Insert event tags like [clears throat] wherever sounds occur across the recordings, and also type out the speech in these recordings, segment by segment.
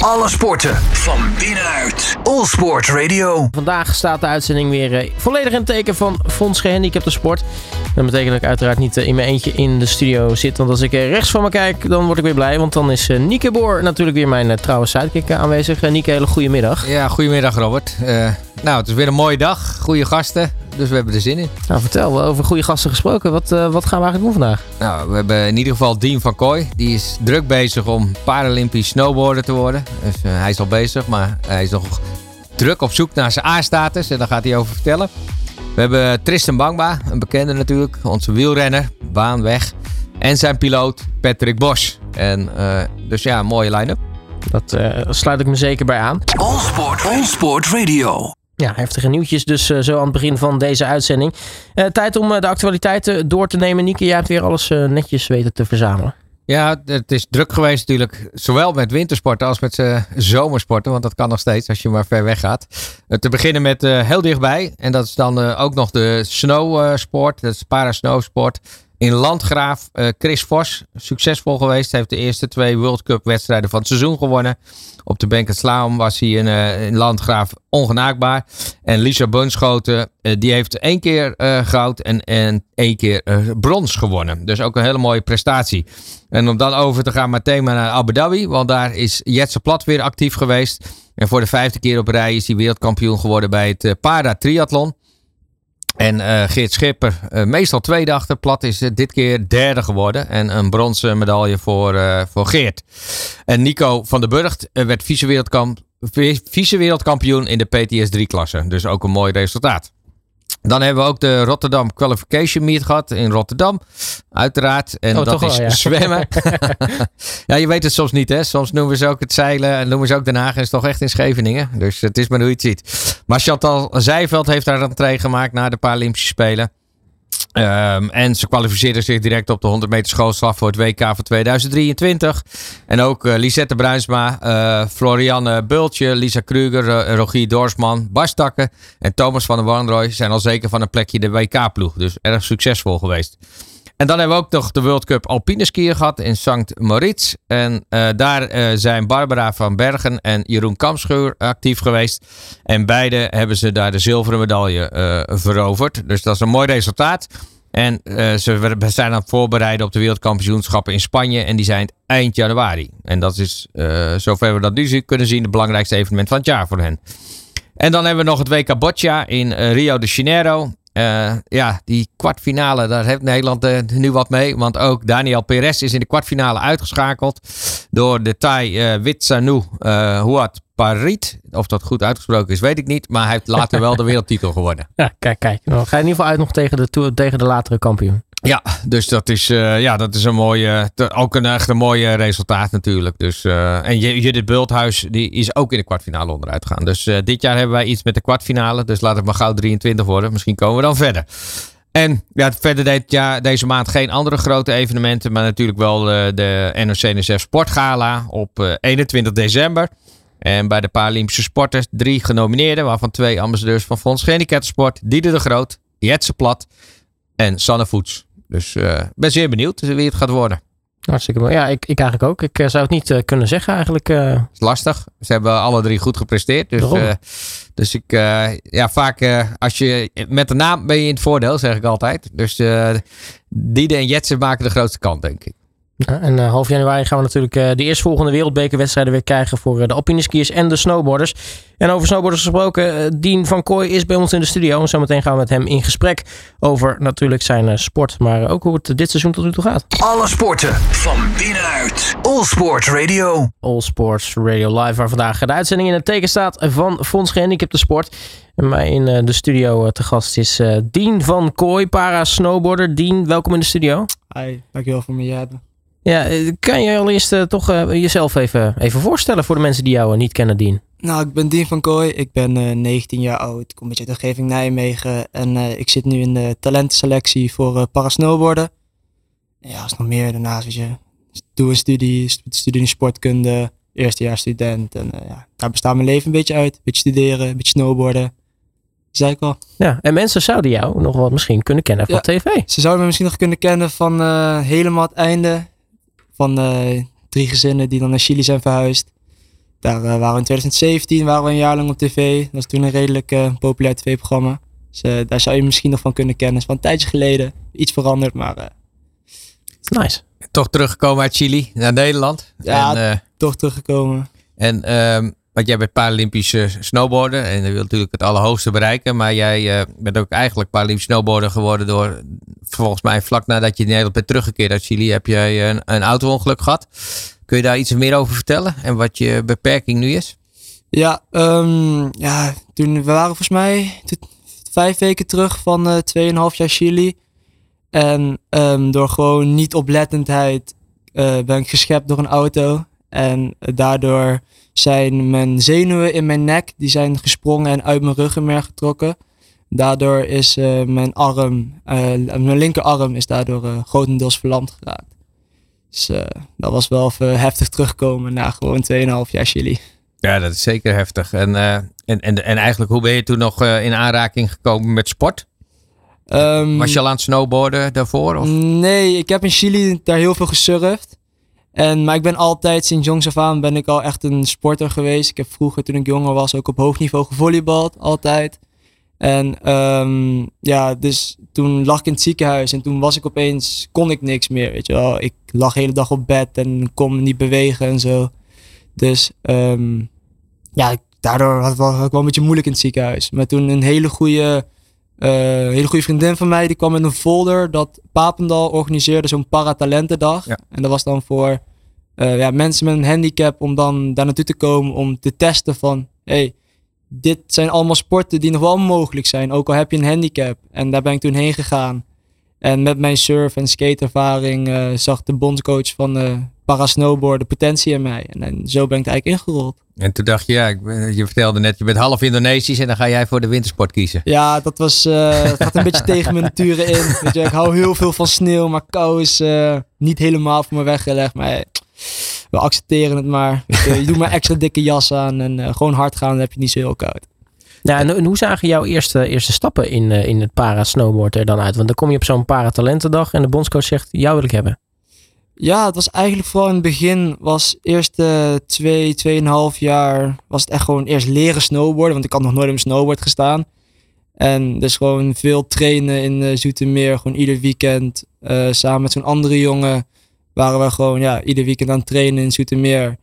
Alle sporten van binnenuit. All Sport Radio. Vandaag staat de uitzending weer eh, volledig in het teken van Fonds Gehandicapte Sport. Dat betekent dat ik uiteraard niet eh, in mijn eentje in de studio zit. Want als ik eh, rechts van me kijk, dan word ik weer blij. Want dan is eh, Nieke Boor natuurlijk weer mijn trouwe sidekick aanwezig. Nieke, hele goede middag. Ja, goedemiddag Robert. Eh, nou, het is weer een mooie dag. Goede gasten. Dus we hebben er zin in. Nou, vertel, over goede gasten gesproken. Wat, eh, wat gaan we eigenlijk doen vandaag? Nou, we hebben in ieder geval Dean van Kooi. Die is druk bezig om Paralympisch snowboarder te worden. Dus eh, hij is al bezig, maar hij is nog druk op zoek naar zijn A-status. En daar gaat hij over vertellen. We hebben Tristan Bangba, een bekende natuurlijk. Onze wielrenner, baan weg. En zijn piloot Patrick Bosch. En eh, dus ja, een mooie line-up. Dat eh, sluit ik me zeker bij aan. All Sport, All Sport Radio. Ja, heftige nieuwtjes dus eh, zo aan het begin van deze uitzending. Eh, tijd om eh, de actualiteiten door te nemen. Nieke, jij hebt weer alles netjes weten te verzamelen. Ja, het is druk geweest natuurlijk. Zowel met wintersporten als met zomersporten. Want dat kan nog steeds als je maar ver weg gaat. Te beginnen met heel dichtbij. En dat is dan ook nog de snowsport. Dat is para-snowsport. In Landgraaf, Chris Vos, succesvol geweest. Heeft de eerste twee World Cup wedstrijden van het seizoen gewonnen. Op de Bank Slalom was hij in, in Landgraaf ongenaakbaar. En Lisa Bunschoten, die heeft één keer goud en, en één keer brons gewonnen. Dus ook een hele mooie prestatie. En om dan over te gaan meteen maar naar Abu Dhabi. Want daar is Jetse Plat weer actief geweest. En voor de vijfde keer op rij is hij wereldkampioen geworden bij het uh, para-triathlon. En uh, Geert Schipper, uh, meestal tweede achter. Plat is dit keer derde geworden. En een bronzen medaille voor, voor Geert. En Nico van der Burgt werd vice-wereldkampioen in de PTS 3-klasse. Dus ook een mooi resultaat. Dan hebben we ook de Rotterdam Qualification Meet gehad in Rotterdam. Uiteraard. En oh, dat is wel, ja. [laughs] zwemmen. [laughs] ja, je weet het soms niet, hè. Soms noemen we ze ook het zeilen en noemen ze ook Den Haag. En is toch echt in Scheveningen. Dus het is maar hoe je het ziet. Maar Chantal Zijveld heeft daar een trein gemaakt na de Paralympische Spelen. Um, en ze kwalificeerden zich direct op de 100 meter schoolslag voor het WK van 2023. En ook uh, Lisette Bruinsma, uh, Florianne Bultje, Lisa Kruger, uh, Rogier Dorsman, Bas Takke en Thomas van der Warnrooy zijn al zeker van een plekje de WK-ploeg. Dus erg succesvol geweest. En dan hebben we ook nog de World Cup alpine skiën gehad in St. Moritz. En uh, daar uh, zijn Barbara van Bergen en Jeroen Kamscheur actief geweest. En beide hebben ze daar de zilveren medaille uh, veroverd. Dus dat is een mooi resultaat. En ze zijn aan het voorbereiden op de wereldkampioenschappen in Spanje. En die zijn eind januari. En dat is, zover we dat nu kunnen zien, het belangrijkste evenement van het jaar voor hen. En dan hebben we nog het WK Boccia in Rio de Janeiro. Uh, ja, die kwartfinale, daar heeft Nederland uh, nu wat mee. Want ook Daniel Perez is in de kwartfinale uitgeschakeld door de Thai uh, Witsanu Huat Parit. Of dat goed uitgesproken is, weet ik niet. Maar hij heeft later wel de [laughs] wereldtitel gewonnen. Ja, kijk, kijk. Ga je in ieder geval uit nog tegen de, tegen de latere kampioen. Ja, dus dat is, uh, ja, dat is een mooie, ook een echt een mooie resultaat natuurlijk. Dus, uh, en Judith Bulthuis die is ook in de kwartfinale onderuit gegaan. Dus uh, dit jaar hebben wij iets met de kwartfinale. Dus laat het maar gauw 23 worden. Misschien komen we dan verder. En ja, verder deed ja, deze maand geen andere grote evenementen. Maar natuurlijk wel de NOC-NSF Sportgala op 21 december. En bij de Paralympische sporters drie genomineerden. Waarvan twee ambassadeurs van Fonds Gehandicapten Sport. Dieder de Groot, Jetse Plat en Sanne Voets. Dus ik uh, ben zeer benieuwd wie het gaat worden. Hartstikke mooi. Ja, ik, ik eigenlijk ook. Ik uh, zou het niet uh, kunnen zeggen eigenlijk. Het is lastig. Ze hebben alle drie goed gepresteerd. Dus, dus ik, ja, vaak als je met de naam ben je in het voordeel, zeg ik altijd. Dus Diede en Jetsen maken de grootste kant, denk ik. Ja, en uh, half januari gaan we natuurlijk uh, de eerstvolgende wereldbekerwedstrijden weer krijgen voor uh, de alpineskiers en de snowboarders. En over snowboarders gesproken, Dien van Kooi is bij ons in de studio. En zometeen gaan we met hem in gesprek over natuurlijk zijn sport, maar ook hoe het dit seizoen tot nu toe gaat. Alle sporten van binnenuit. All Sport Radio. All Sports Radio Live, waar vandaag de uitzending in het teken staat van Fonds Gehandicapte Sport. En mij in de studio te gast is Dien van Kooi, para-snowboarder. Dien, welkom in de studio. Hi, dankjewel voor me te hebben. Ja, kan je allereerst uh, toch uh, jezelf even, even voorstellen voor de mensen die jou niet kennen, Dien? Nou, ik ben Dien van Kooi. Ik ben 19 jaar oud. Ik kom uit de omgeving Nijmegen. En ik zit nu in de talentenselectie voor parasnowboarden. Ja, als nog meer daarnaast, weet je. Doe een studie, studie in sportkunde, eerstejaarsstudent. En ja, daar bestaat mijn leven een beetje uit. Een beetje studeren, een beetje snowboarden. Dat zei ik al. Ja, en mensen zouden jou nog wat misschien kunnen kennen van ja, tv. Ze zouden me misschien nog kunnen kennen van helemaal het einde van uh, drie gezinnen die dan naar Chili zijn verhuisd. Daar eh, waren we in 2017 waren we een jaar lang op tv. Dat was toen een redelijk eh, populair tv-programma. Dus eh, daar zou je misschien nog van kunnen kennen. Het is van een tijdje geleden. Iets veranderd, maar eh, Nice. Toch teruggekomen uit Chili naar Nederland. Ja. En, eh, toch teruggekomen. en ehm, want jij bent Paralympische snowboarder. En je wilt natuurlijk het allerhoogste bereiken. Maar jij eh, bent ook eigenlijk Paralympisch snowboarder geworden door... Volgens mij vlak nadat je in Nederland bent teruggekeerd uit Chili... heb jij een, een auto-ongeluk gehad. Kun je daar iets meer over vertellen? En wat je beperking nu is? Ja, ehm, ja, toen we waren volgens mij vijf weken terug van eh 2,5 jaar Chili. En ehm, door gewoon niet oplettendheid eh, ben ik geschept door een auto. En eh, daardoor zijn mijn zenuwen in mijn nek die zijn gesprongen en uit mijn ruggenmerg getrokken. Daardoor is eh, mijn arm, eh, mijn linkerarm is daardoor eh, grotendeels verlamd geraakt. Dus dat was wel even heftig terugkomen na gewoon 2,5 jaar Chili. Ja, dat is zeker heftig. En, en, en, en eigenlijk, hoe ben je toen nog in aanraking gekomen met sport? Ehm, Was je al aan het snowboarden daarvoor? Of? Nee, ik heb in Chili daar heel veel gesurfd. En, maar ik ben altijd, sinds jongs af aan, ben ik al echt een sporter geweest. Ik heb vroeger, toen ik jonger was, ook op hoog niveau gevolleybald, altijd. En ehm, ja, dus toen lag ik in het ziekenhuis en toen was ik opeens, kon ik niks meer, weet je wel. Ik lag de hele dag op bed en kon niet bewegen en zo. Dus ehm, ja, daardoor had ik, wel, wel een beetje moeilijk in het ziekenhuis. Maar toen een hele goede, eh, hele goede vriendin van mij, die kwam met een folder dat Papendal organiseerde zo'n paratalentendag. Ja. En dat was dan voor eh, ja, mensen met een handicap om dan daar naartoe te komen om te testen van, hey, dit zijn allemaal sporten die nog wel mogelijk zijn, ook al heb je een handicap. En daar ben ik toen heen gegaan. En met mijn surf- en skateervaring eh, zag de bondscoach van eh parasnowboard de potentie in mij. En, en zo ben ik er eigenlijk ingerold. En toen dacht je, ja, je vertelde net, je bent half Indonesisch en dan ga jij voor de wintersport kiezen. Ja, dat was, eh, het gaat een beetje tegen mijn nature in. Weet je, ik hou heel veel van sneeuw, maar kou is eh, niet helemaal voor me weggelegd. Maar eh, we accepteren het maar. Je, je doet maar extra dikke jas aan en eh, gewoon hard gaan, dan heb je het niet zo heel koud. Ja, en, en hoe zagen jouw eerste, eerste stappen in, eh, in het para-snowboard er dan uit? Want dan kom je op zo'n paratalentendag en de bondscoach zegt, jou wil ik hebben. Ja, het was eigenlijk vooral in het begin, was eerste twee, tweeënhalf jaar, was het echt gewoon eerst leren snowboarden. Want ik had nog nooit op een snowboard gestaan. En dus gewoon veel trainen in eh, Zoetermeer, gewoon ieder weekend. eh, samen met zo'n andere jongen waren we gewoon ja, ieder weekend aan het trainen in Zoetermeer.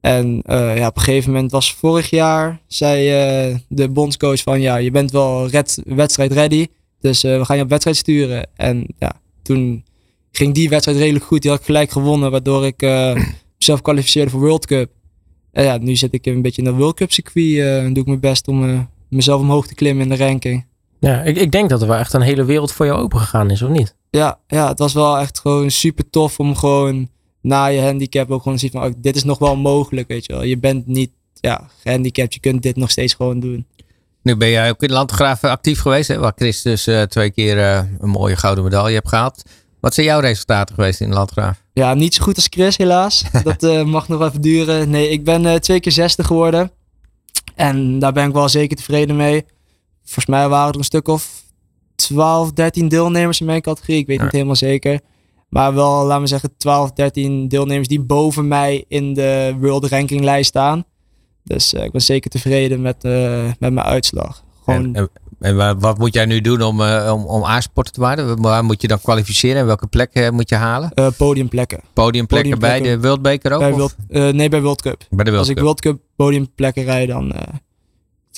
En eh, ja, op een gegeven moment was vorig jaar, zei eh, de bondscoach van ja, je bent wel red, wedstrijd ready. Dus eh, we gaan je op wedstrijd sturen. En ja, toen ging die wedstrijd redelijk goed. Die had ik gelijk gewonnen, waardoor ik eh, [clears throat] mezelf kwalificeerde voor World Cup. En ja, nu zit ik een beetje in dat World Cup circuit eh, en doe ik mijn best om eh, mezelf omhoog te klimmen in de ranking. Ja, ik, ik denk dat er wel echt een hele wereld voor jou open gegaan is, of niet? Ja, ja, het was wel echt gewoon super tof om gewoon na je handicap ook gewoon te zien van, oh, dit is nog wel mogelijk, weet je wel. Je bent niet ja, gehandicapt, je kunt dit nog steeds gewoon doen. Nu ben jij ook in de Landgraaf actief geweest, hè, waar Chris dus eh, twee keer eh, een mooie gouden medaille hebt gehaald. Wat zijn jouw resultaten geweest in de Landgraaf? Ja, niet zo goed als Chris, helaas. [laughs] Dat eh, mag nog even duren. Nee, ik ben eh, twee keer zesde geworden. En daar ben ik wel zeker tevreden mee. Volgens mij waren er een stuk of 12, 13 deelnemers in mijn categorie. Ik weet Ja. niet helemaal zeker. Maar wel, laten we zeggen, 12, 13 deelnemers die boven mij in de World Ranking lijst staan. Dus eh, ik ben zeker tevreden met, met mijn uitslag. Gewoon, En, en, en wa- wat moet jij nu doen om, eh, om, om A-sporter te worden? Waar moet je dan kwalificeren en welke plek eh, moet je halen? eh, podiumplekken. Podiumplekken bij de ook? Bij? World, eh, nee, bij World Cup. bij de World Als ik Cup. World Cup podiumplekken rijd, dan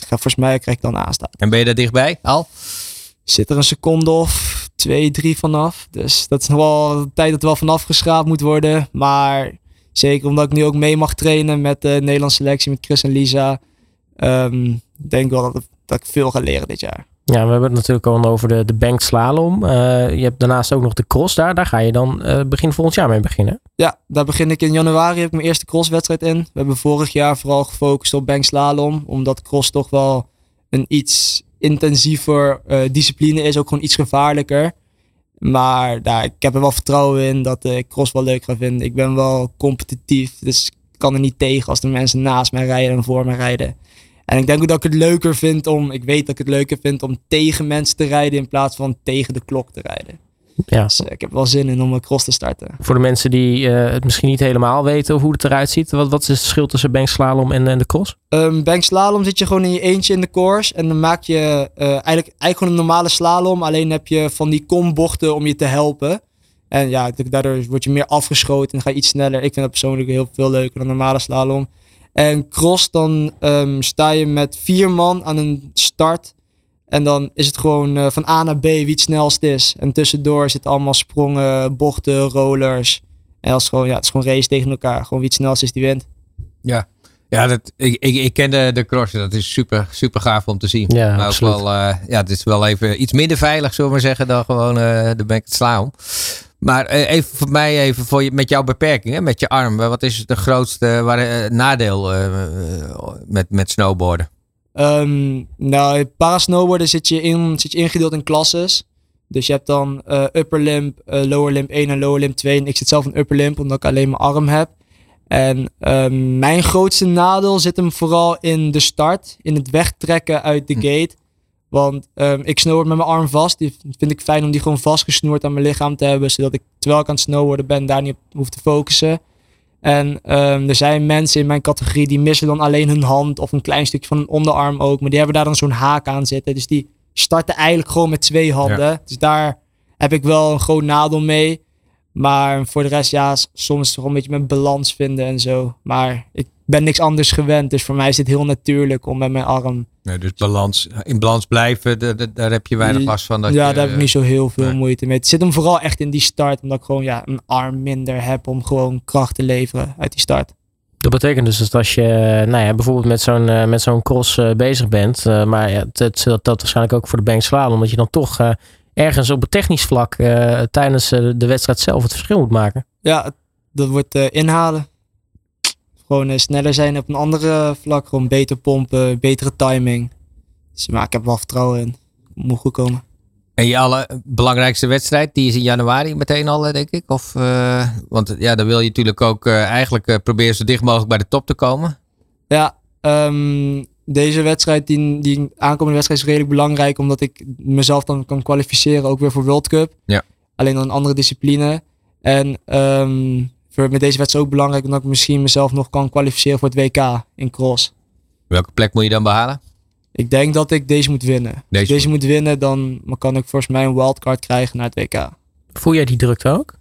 volgens mij krijg ik dan aanstaan. En ben je daar dichtbij al? Zit er een seconde of twee, drie vanaf. Dus dat is nog wel een tijd dat er wel vanaf geschraapt moet worden. Maar zeker omdat ik nu ook mee mag trainen met de Nederlandse selectie, met Chris en Lisa. ehm, denk ik wel dat, dat ik veel ga leren dit jaar. Ja, we hebben het natuurlijk al over de, de bank slalom. Eh, je hebt daarnaast ook nog de cross daar. Daar ga je dan eh, begin volgend jaar mee beginnen. Ja, daar begin ik in januari. Heb ik mijn eerste crosswedstrijd in. We hebben vorig jaar vooral gefocust op bank slalom. Omdat cross toch wel een iets intensiever eh, discipline is. Ook gewoon iets gevaarlijker. Maar daar, ik heb er wel vertrouwen in dat ik cross wel leuk ga vinden. Ik ben wel competitief. Dus ik kan er niet tegen als de mensen naast mij rijden en voor mij rijden. En ik denk ook dat ik het leuker vind om... Ik weet dat ik het leuker vind om tegen mensen te rijden in plaats van tegen de klok te rijden. Ja. Dus eh, ik heb wel zin in om een cross te starten. Voor de mensen die eh, het misschien niet helemaal weten of hoe het eruit ziet. Wat, wat is het verschil tussen bankslalom en, en de cross? Um, bank slalom zit je gewoon in je eentje in de course. En dan maak je eh, eigenlijk, eigenlijk gewoon een normale slalom. Alleen heb je van die kombochten om je te helpen. En ja, daardoor word je meer afgeschoten en ga je iets sneller. Ik vind dat persoonlijk heel veel leuker dan normale slalom. En cross, dan um, sta je met vier man aan een start. En dan is het gewoon uh, van A naar B wie het snelst is. En tussendoor zitten allemaal sprongen, bochten, rollers. En dat is gewoon, ja, het is gewoon race tegen elkaar. Gewoon wie het snelst is, die wint. Ja, ja dat, ik, ik, ik ken de, de cross. Dat is super, super gaaf om te zien. Ja, maar ook wel, uh, ja, het is wel even iets minder veilig, zullen we maar zeggen, dan gewoon uh, de bank slaan. Maar even voor mij, even voor je, met jouw beperkingen, met je arm. Wat is het de grootste waar, nadeel met, met snowboarden? Um, nou, parasnowboarden zit je, in, zit je ingedeeld in klasses. Dus je hebt dan uh, upper limb, uh, lower limb 1 en lower limb 2. En ik zit zelf in upper limb omdat ik alleen mijn arm heb. En um, mijn grootste nadeel zit hem vooral in de start. In het wegtrekken uit de gate. Want um, ik snowboard met mijn arm vast. Die vind ik fijn om die gewoon vastgesnoerd aan mijn lichaam te hebben. Zodat ik terwijl ik aan het snowboarden ben daar niet op hoef te focussen. En um, er zijn mensen in mijn categorie die missen dan alleen hun hand of een klein stukje van een onderarm ook. Maar die hebben daar dan zo'n haak aan zitten. Dus die starten eigenlijk gewoon met twee handen. Ja. Dus daar heb ik wel een groot nadeel mee. Maar voor de rest, ja, soms toch een beetje mijn balans vinden en zo. Maar ik ben niks anders gewend. Dus voor mij is het heel natuurlijk om met mijn arm. Nee, dus balans, in balans blijven, daar, daar heb je weinig last van. Dat ja, je, daar heb ik niet zo heel veel nee. moeite mee. Het zit hem vooral echt in die start. Omdat ik gewoon ja, een arm minder heb om gewoon kracht te leveren uit die start. Dat betekent dus dat als je nou ja, bijvoorbeeld met zo'n met zo'n cross uh, bezig bent. Uh, maar ja, dat, dat, dat waarschijnlijk ook voor de bank slaan. Omdat je dan toch uh, ergens op het technisch vlak tijdens de wedstrijd zelf het verschil moet maken. Ja, dat wordt inhalen gewoon sneller zijn op een andere vlak. Gewoon beter pompen, betere timing. Dus, maar ik heb wel vertrouwen in. Moet goed komen. En je allerbelangrijkste wedstrijd, die is in januari meteen al, denk ik? Of, uh, want ja, dan wil je natuurlijk ook uh, eigenlijk uh, proberen zo dicht mogelijk bij de top te komen. Ja, um, deze wedstrijd, die, die aankomende wedstrijd is redelijk belangrijk. Omdat ik mezelf dan kan kwalificeren ook weer voor World Cup. Ja. Alleen dan een andere discipline. En um, met deze wedstrijd ook belangrijk omdat ik misschien mezelf nog kan kwalificeren voor het WK in cross. Welke plek moet je dan behalen? Ik denk dat ik deze moet winnen. Deze, Als deze moet winnen, dan kan ik volgens mij een wildcard krijgen naar het WK. Voel jij die drukte ook?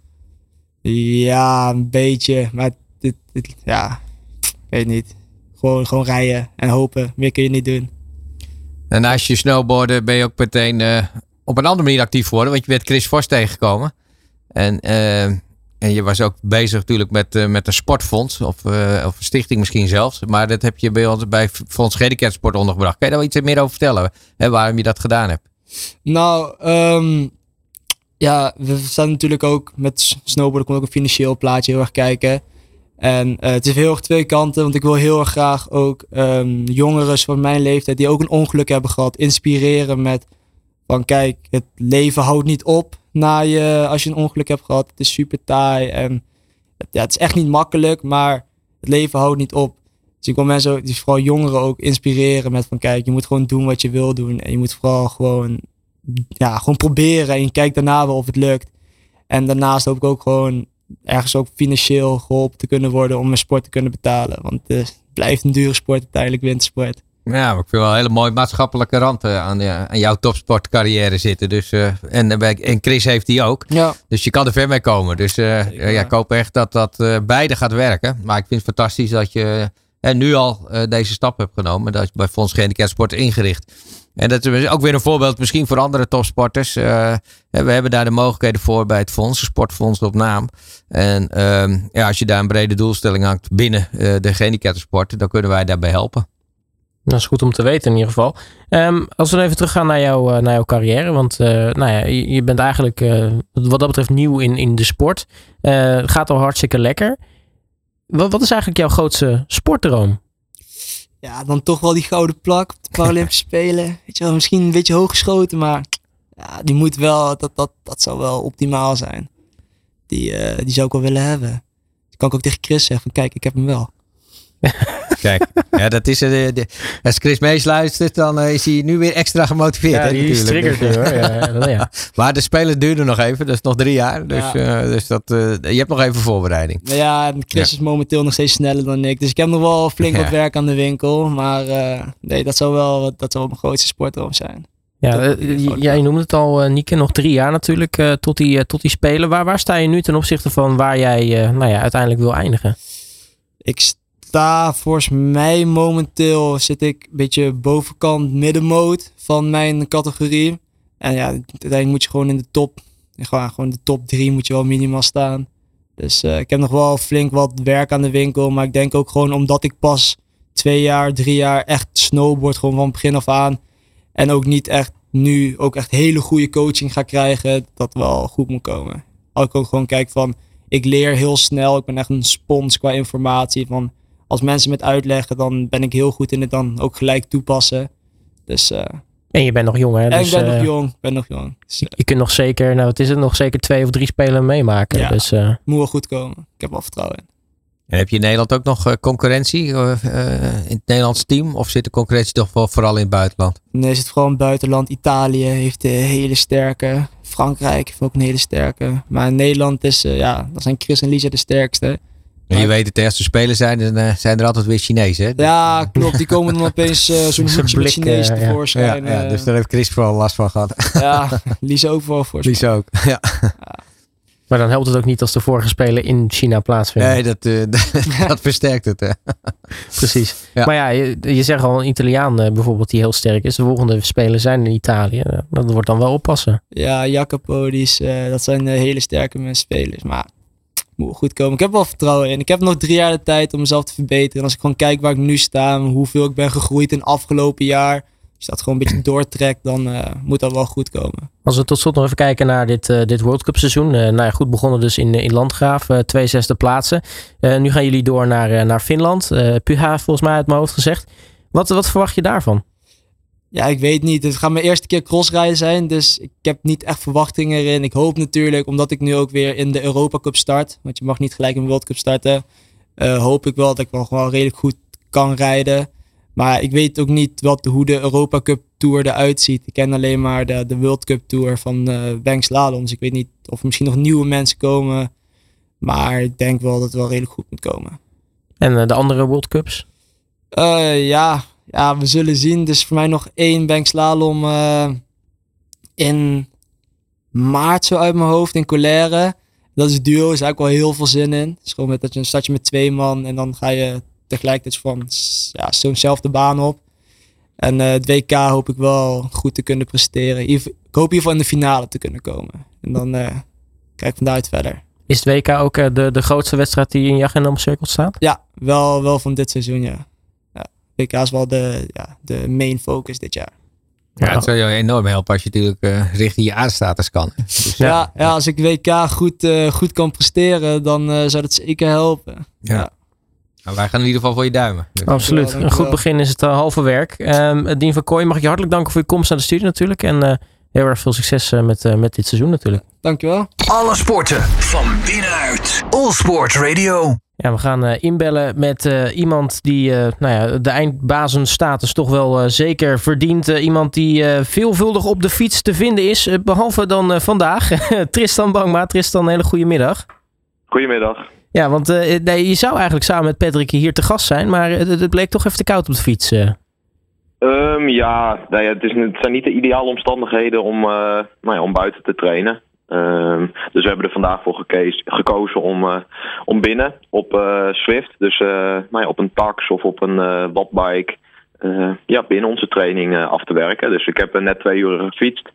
Ja, een beetje. Maar dit, dit, ja, ik weet niet. Gewoon, gewoon rijden en hopen. Meer kun je niet doen. En naast je snowboarden ben je ook meteen uh, op een andere manier actief geworden. Want je bent Chris Vos tegengekomen. En uh, en je was ook bezig natuurlijk met, uh, met een sportfonds. Of, uh, of stichting misschien zelfs. Maar dat heb je bij ons bij Fonds Gehandicapt Sport ondergebracht. Kan je daar iets meer over vertellen? Hè, waarom je dat gedaan hebt? Nou, um, ja, we staan natuurlijk ook met snowboarden. Komt ook een financieel plaatje heel erg kijken. En uh, het is heel erg twee kanten. Want ik wil heel erg graag ook um, jongeren van mijn leeftijd. Die ook een ongeluk hebben gehad. Inspireren met van kijk, het leven houdt niet op na je, als je een ongeluk hebt gehad. Het is super taai en het, ja, het is echt niet makkelijk, maar het leven houdt niet op. Dus ik wil mensen, vooral jongeren ook inspireren met van kijk, je moet gewoon doen wat je wil doen. En je moet vooral gewoon, ja, gewoon proberen en je kijkt daarna wel of het lukt. En daarnaast hoop ik ook gewoon ergens ook financieel geholpen te kunnen worden om mijn sport te kunnen betalen. Want het blijft een dure sport, uiteindelijk wintersport. Ja, maar ik vind wel een hele mooie maatschappelijke rand aan, aan, jouw topsportcarrière zitten. Dus, uh, en, en Chris heeft die ook. Ja. Dus je kan er ver mee komen. Dus ja, ja, ik hoop echt dat dat beide gaat werken. Maar ik vind het fantastisch dat je nu al deze stap hebt genomen. Dat je bij Fonds Gehandicapt Sport ingericht. En dat is ook weer een voorbeeld misschien voor andere topsporters. we hebben daar de mogelijkheden voor bij het fonds, sportfonds op naam. En ehm, ja, als je daar een brede doelstelling hangt binnen de gehandicaptensport, dan kunnen wij daarbij helpen. Dat is goed om te weten in ieder geval. Um, als we even teruggaan naar, jou, uh, naar jouw carrière. Want uh, nou ja, je, je, bent eigenlijk uh, wat dat betreft nieuw in, in de sport. Het gaat al hartstikke lekker. Wat, wat is eigenlijk jouw grootste sportdroom? Ja, dan toch wel die gouden plak op de Paralympische [laughs] Spelen. Weet je wel, misschien een beetje hoog geschoten, maar ja, die moet wel, dat, dat, dat zou wel optimaal zijn. Die, die zou ik wel willen hebben. Dan kan ik ook tegen Chris zeggen van kijk, ik heb hem wel. [laughs] Kijk, Ja, dat is, uh, als Chris Mees luistert, dan is hij nu weer extra gemotiveerd. Ja, die is triggerd hoor. Ja, ja. [laughs] maar de spelen duurden nog even, dat is nog drie jaar. Dus, dus dat, je hebt nog even voorbereiding. Ja, Chris is momenteel nog steeds sneller dan ik. Dus ik heb nog wel flink wat werk aan de winkel. Maar nee, dat zou wel, dat zou mijn grootste sportdroom zijn. Ja, jij noemde het al, uh, Nieke, nog drie jaar natuurlijk uh, tot, die, uh, tot die spelen. Waar, waar sta je nu ten opzichte van waar jij nou ja, uiteindelijk wil eindigen? Ik sta volgens mij momenteel zit ik een beetje bovenkant middenmoot van mijn categorie. En ja, uiteindelijk moet je gewoon in de top, gewoon, gewoon de top drie moet je wel minimaal staan. Dus ik heb nog wel flink wat werk aan de winkel. Maar ik denk ook gewoon omdat ik pas twee jaar, drie jaar echt snowboard gewoon van begin af aan en ook niet echt nu ook echt hele goede coaching ga krijgen, dat wel goed moet komen. Als ik ook gewoon kijk van, ik leer heel snel, ik ben echt een spons qua informatie. Van als mensen met uitleggen, dan ben ik heel goed in het dan ook gelijk toepassen. Dus, uh, en je bent nog jong, hè? Dus, ik ben nog jong, ben nog jong. Dus, je, kunt nog zeker, nou wat is het, nog zeker twee of drie spelen meemaken. Ja, dus, uh, moet wel goed komen. Ik heb wel vertrouwen in. En heb je in Nederland ook nog eh, concurrentie uh, in het Nederlands team? Of zit de concurrentie toch wel vooral in het buitenland? Nee, zit vooral in het buitenland. Italië heeft een hele sterke. Frankrijk heeft ook een hele sterke. Maar in Nederland is, uh, ja, dan zijn Chris en Lisa de sterkste. En je weet het, als er spelen zijn, dan zijn er altijd weer Chinezen. Hè? Ja, klopt. Die komen dan opeens [laughs] zo'n hoedje met Chinees tevoorschijn. Ja, ja, dus daar heeft Chris vooral last van gehad. [laughs] Ja, Lisa ook wel voor. Lisa ook, [laughs] ja. Maar dan helpt het ook niet als de vorige spelen in China plaatsvinden. Nee, dat, uh, dat versterkt het. Hè. Precies. Maar ja, je, je zegt al een Italiaan uh, bijvoorbeeld die heel sterk is. De volgende spelen zijn in Italië. Dat wordt dan wel oppassen. Ja, Jacopo, die is, uh, dat zijn hele sterke spelers. Maar moet goed komen. Ik heb wel vertrouwen in. Ik heb nog drie jaar de tijd om mezelf te verbeteren. En als ik gewoon kijk waar ik nu sta, hoeveel ik ben gegroeid in het afgelopen jaar als je dat gewoon een beetje [clears throat] doortrekt, dan uh, moet dat wel goed komen. Als we tot slot nog even kijken naar dit, uh, dit World Cup seizoen. Uh, nou ja, goed begonnen dus in, in Landgraaf, twee zesde plaatsen. nu gaan jullie door naar, naar Finland. Puha volgens mij uit mijn hoofd gezegd. Wat, wat verwacht je daarvan? Ja, ik weet niet. Het gaat mijn eerste keer crossrijden zijn, dus ik heb niet echt verwachtingen erin. Ik hoop natuurlijk, omdat ik nu ook weer in de Europa Cup start, want je mag niet gelijk een World Cup starten, hoop ik wel dat ik wel gewoon redelijk goed kan rijden. Maar ik weet ook niet wat, hoe de Europa Cup Tour eruit ziet. Ik ken alleen maar de, de World Cup Tour van uh, Bank Slalom. Dus ik weet niet of er misschien nog nieuwe mensen komen. Maar ik denk wel dat het wel redelijk goed moet komen. En uh, de andere World Cups? Uh, ja, ja, we zullen zien. Dus voor mij nog één Bank Slalom in maart zo uit mijn hoofd in Colère. Dat is duo, is eigenlijk wel heel veel zin in. Het is gewoon met dat je een stadje met twee man en dan ga je tegelijkertijd van ja, zo'nzelfde baan op. En uh, het WK hoop ik wel goed te kunnen presteren. Ik hoop in ieder geval in de finale te kunnen komen. En dan uh, kijk ik van daaruit verder. Is het WK ook uh, de, de grootste wedstrijd die in je agenda omcirkeld staat? Ja, wel, wel van dit seizoen, ja. WK is wel de, ja, de main focus dit jaar. Ja, het zou je enorm helpen als je natuurlijk richting je aanstatus kan. [laughs] Dus, ja, ja, ja, als ik WK goed, goed kan presteren, dan zou dat zeker helpen. ja. Nou, wij gaan in ieder geval voor je duimen. Absoluut. Een goed begin is het uh, halve werk. Um, Dien van Kooi, mag ik je hartelijk danken voor je komst naar de studio natuurlijk. En uh, heel erg veel succes uh, met, met dit seizoen natuurlijk. Dankjewel. Alle sporten van binnenuit. All Sport Radio. Ja, we gaan inbellen met iemand die nou ja, de eindbazenstatus toch wel zeker verdient. iemand die veelvuldig op de fiets te vinden is. behalve dan vandaag. [laughs] Tristan Bangma. Tristan, hele goede middag. Goedemiddag. Ja, want nee, je zou eigenlijk samen met Patrick hier te gast zijn, maar het, bleek toch even te koud op de fiets. Um, ja, nou ja het, is, het, zijn niet de ideale omstandigheden om, nou ja, om buiten te trainen. Um, dus we hebben er vandaag voor gekozen om, uh, om binnen op Swift, dus nou ja, op een tax of op een wattbike, ja, binnen onze training af te werken. Dus ik heb net twee uur gefietst.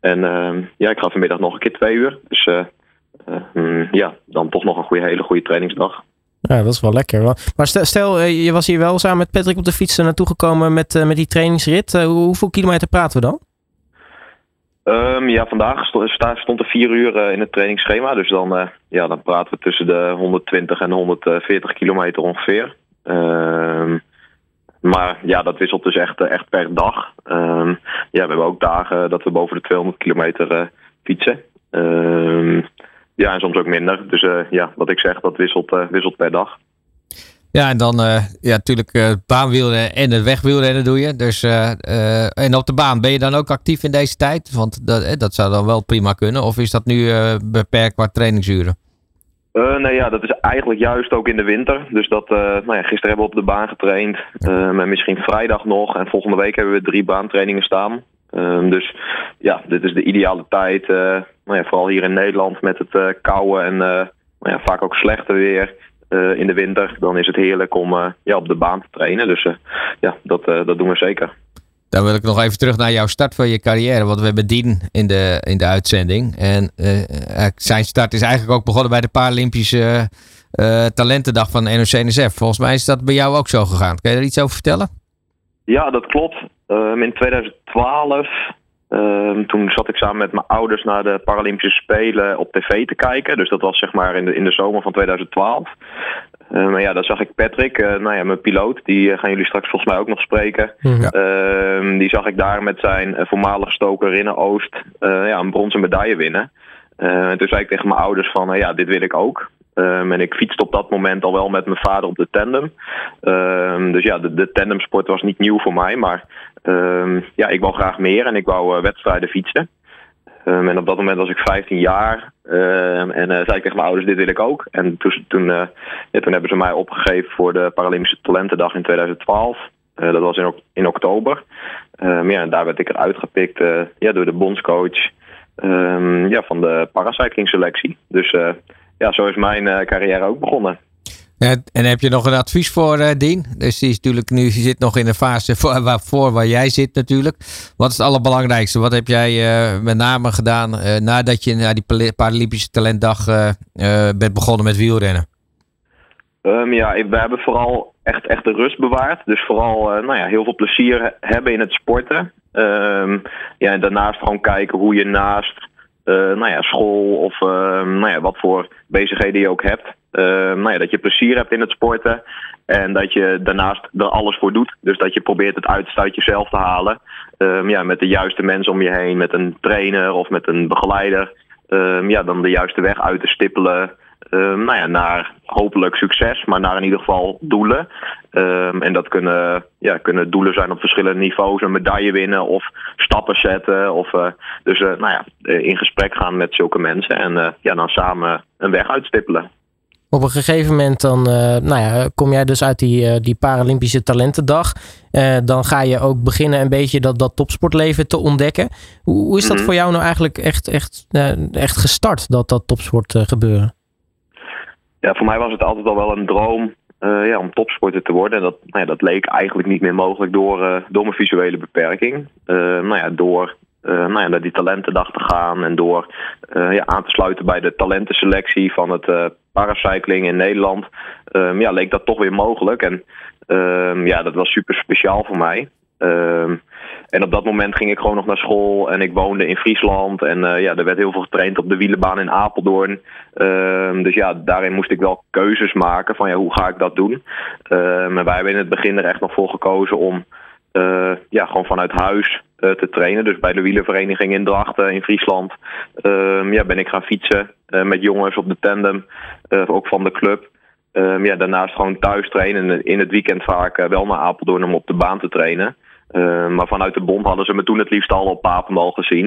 En ehm, ja, ik ga vanmiddag nog een keer twee uur. Dus eh, mm, ja, dan toch nog een goede, hele goede trainingsdag. Ja, dat is wel lekker. Maar stel, eh, je was hier wel samen met Patrick op de fiets naartoe gekomen met, eh, met die trainingsrit. hoeveel kilometer praten we dan? Um, ja, vandaag stond er vier uur in het trainingsschema. Dus dan, ja, dan praten we tussen de 120 en 140 kilometer ongeveer. Um, maar ja, dat wisselt dus echt, echt per dag. Um, ja, we hebben ook dagen dat we boven de 200 kilometer fietsen. Ja, en soms ook minder. Dus ja, wat ik zeg, dat wisselt, wisselt per dag. Ja, en dan uh, ja, natuurlijk uh, baanwielrennen en het wegwielrennen doe je. Dus, uh, en op de baan, ben je dan ook actief in deze tijd? Want dat, dat zou dan wel prima kunnen. Of is dat nu beperkt qua trainingsuren? nee, ja, dat is eigenlijk juist ook in de winter. Dus dat, nou ja, gisteren hebben we op de baan getraind. en misschien vrijdag nog. En volgende week hebben we drie baantrainingen staan. Ehm, dus ja, dit is de ideale tijd. nou ja, vooral hier in Nederland met het koude en nou ja, vaak ook slechte weer. Eh, in de winter, dan is het heerlijk om uh, ja, op de baan te trainen. Dus uh, ja, dat, dat doen we zeker. Dan wil ik nog even terug naar jouw start van je carrière. Want we hebben Dien in de, in de uitzending. En zijn start is eigenlijk ook begonnen bij de Paralympische Talentendag van NOC-NSF. Volgens mij is dat bij jou ook zo gegaan. Kan je er iets over vertellen? Ja, dat klopt. Um, in 2012 Um, toen zat ik samen met mijn ouders naar de Paralympische Spelen op tv te kijken. Dus dat was zeg maar in de, in de zomer van 2012. Um, ehm, ja, daar zag ik Patrick, uh, nou ja, mijn piloot. Die uh, gaan jullie straks volgens mij ook nog spreken. Ja. Um, die zag ik daar met zijn uh, voormalige stoker Rinne Oost ja, een bronzen medaille winnen. en toen zei ik tegen mijn ouders van, ja, dit wil ik ook. Um, en ik fietste op dat moment al wel met mijn vader op de tandem. Um, dus ja, de, de tandemsport was niet nieuw voor mij. Maar um, ja, ik wou graag meer en ik wou uh, wedstrijden fietsen. en op dat moment was ik 15 jaar. en uh, zei ik tegen mijn ouders, dit wil ik ook. En toen, toen, toen hebben ze mij opgegeven voor de Paralympische Talentendag in 2012. dat was in, in oktober. ja, en daar werd ik eruit gepikt ja, door de bondscoach ja, van de paracycling selectie. Dus ja, zo is mijn carrière ook begonnen. En heb je nog een advies voor uh, Dien? Dus die is natuurlijk nu zit nog in de fase [laughs] voor, waarvoor waar jij zit natuurlijk. Wat is het allerbelangrijkste? Wat heb jij uh, met name gedaan nadat je naar die Paralympische Talentdag bent begonnen met wielrennen? Um, ja, we hebben vooral echt, echt de rust bewaard. Dus vooral nou ja, heel veel plezier hebben in het sporten. Um, ja, en daarnaast gewoon kijken hoe je naast nou ja, school of uh, nou ja, wat voor bezigheden je ook hebt. Uh, nou ja, dat je plezier hebt in het sporten. En dat je daarnaast er alles voor doet. Dus dat je probeert het uit jezelf te halen. Um, ja, met de juiste mensen om je heen. Met een trainer of met een begeleider. Um, ja, dan de juiste weg uit te stippelen. Nou ja, naar hopelijk succes, maar naar in ieder geval doelen. En dat kunnen, ja, kunnen doelen zijn op verschillende niveaus. Een medaille winnen of stappen zetten. Of, uh, dus uh, nou ja, in gesprek gaan met zulke mensen en ja, dan samen een weg uitstippelen. Op een gegeven moment dan, nou ja, kom jij dus uit die, die Paralympische Talentendag. dan ga je ook beginnen een beetje dat, dat topsportleven te ontdekken. Hoe, hoe is dat mm -hmm. voor jou nou eigenlijk echt, echt, echt gestart, dat, dat topsport gebeuren? ja, voor mij was het altijd al wel een droom ja, om topsporter te worden. En dat, nou ja, dat leek eigenlijk niet meer mogelijk door, door mijn visuele beperking. Nou ja, door nou ja, naar die talentendag te gaan en door ja, aan te sluiten bij de talentenselectie van het paracycling in Nederland. Um, ja, leek dat toch weer mogelijk. En um, ja, dat was super speciaal voor mij. Um, en op dat moment ging ik gewoon nog naar school en ik woonde in Friesland. En ja, er werd heel veel getraind op de wielenbaan in Apeldoorn. Dus ja, daarin moest ik wel keuzes maken van ja, hoe ga ik dat doen. Uh, maar wij hebben in het begin er echt nog voor gekozen om uh, ja, gewoon vanuit huis te trainen. Dus bij de wielervereniging in Drachten in Friesland ehm, ja, ben ik gaan fietsen met jongens op de tandem, ook van de club. Um, ja, daarnaast gewoon thuis trainen. In het weekend vaak wel naar Apeldoorn om op de baan te trainen. Uh, maar vanuit de bond hadden ze me toen het liefst al op Papendal gezien.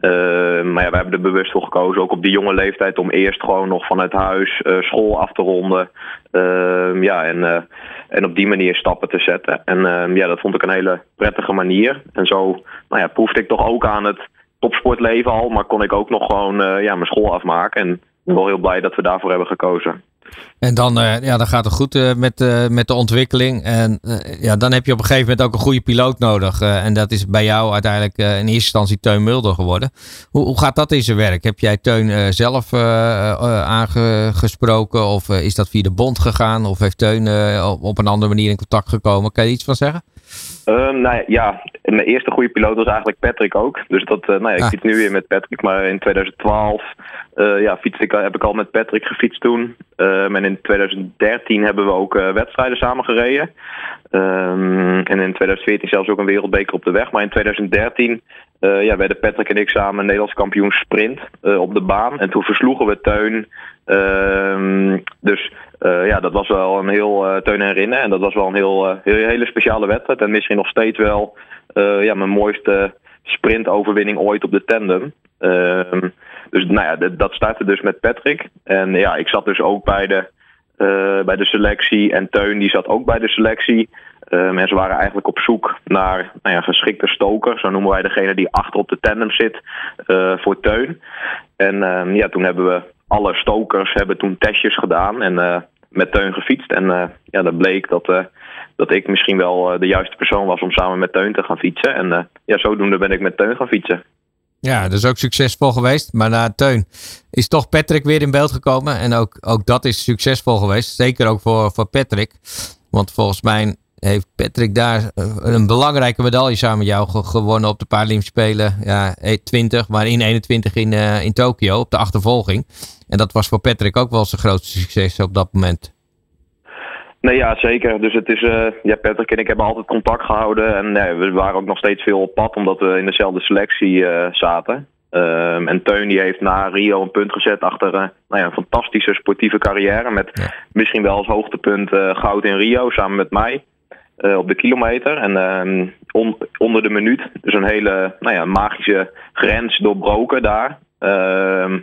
Uh, maar ja, we hebben er bewust voor gekozen, ook op die jonge leeftijd, om eerst gewoon nog vanuit huis uh, school af te ronden. Ehm, ja, en, en op die manier stappen te zetten. En ehm, ja, dat vond ik een hele prettige manier. En zo nou ja, proefde ik toch ook aan het topsportleven al, maar kon ik ook nog gewoon ja, mijn school afmaken. En wel heel blij dat we daarvoor hebben gekozen. En dan, uh, ja, dan gaat het goed uh, met, uh, met de ontwikkeling. En ja, dan heb je op een gegeven moment ook een goede piloot nodig. en dat is bij jou uiteindelijk in eerste instantie Teun Mulder geworden. Hoe, hoe gaat dat in zijn werk? Heb jij Teun zelf aangesproken? Of is dat via de bond gegaan? Of heeft Teun op een andere manier in contact gekomen? Kan je iets van zeggen? Um, nou ja, mijn eerste goede piloot was eigenlijk Patrick ook. Dus dat, nou ja, ik ah. fiets nu weer met Patrick, maar in 2012 uh, ja, fiets ik, heb ik al met Patrick gefietst toen. Um, en in 2013 hebben we ook uh, wedstrijden samen gereden. Ehm, en in 2014 zelfs ook een wereldbeker op de weg. Maar in 2013 uh, ja, werden Patrick en ik samen Nederlands kampioen sprint op de baan. En toen versloegen we Teun. Dus ja, dat was wel een heel Teun en Rinnen. En dat was wel een heel, heel, hele speciale wedstrijd. En misschien nog steeds wel ja, mijn mooiste sprintoverwinning ooit op de tandem. Ehm, dus nou ja, dat startte dus met Patrick. En ja, ik zat dus ook bij de, bij de selectie. En Teun die zat ook bij de selectie. Uh, mensen waren eigenlijk op zoek naar nou ja, geschikte stoker. Zo noemen wij degene die achter op de tandem zit uh, voor Teun. En uh, ja, toen hebben we alle stokers hebben toen testjes gedaan en uh, met Teun gefietst. En ja, dat bleek dat, dat ik misschien wel de juiste persoon was om samen met Teun te gaan fietsen. En ja, zodoende ben ik met Teun gaan fietsen. Ja, dat is ook succesvol geweest. Maar na Teun is toch Patrick weer in beeld gekomen. En ook, ook dat is succesvol geweest. Zeker ook voor, voor Patrick. Want volgens mij heeft Patrick daar eh, een belangrijke medaille samen met jou gewonnen op de Paralympische Spelen. Ja, 20, e- maar in 21 in, in Tokio op de achtervolging. En dat was voor Patrick ook wel zijn grootste succes op dat moment. Nee, ja, zeker. Dus het is, uh, ja, Patrick en ik hebben altijd contact gehouden. En nee, we waren ook nog steeds veel op pad, omdat we in dezelfde selectie uh, zaten. Um, en Teun die heeft na Rio een punt gezet achter uh, nou ja, een fantastische sportieve carrière. Met ja. misschien wel als hoogtepunt goud in Rio samen met mij. Op de kilometer. En on, onder de minuut. Dus een hele nou ja, magische grens doorbroken daar. Uh,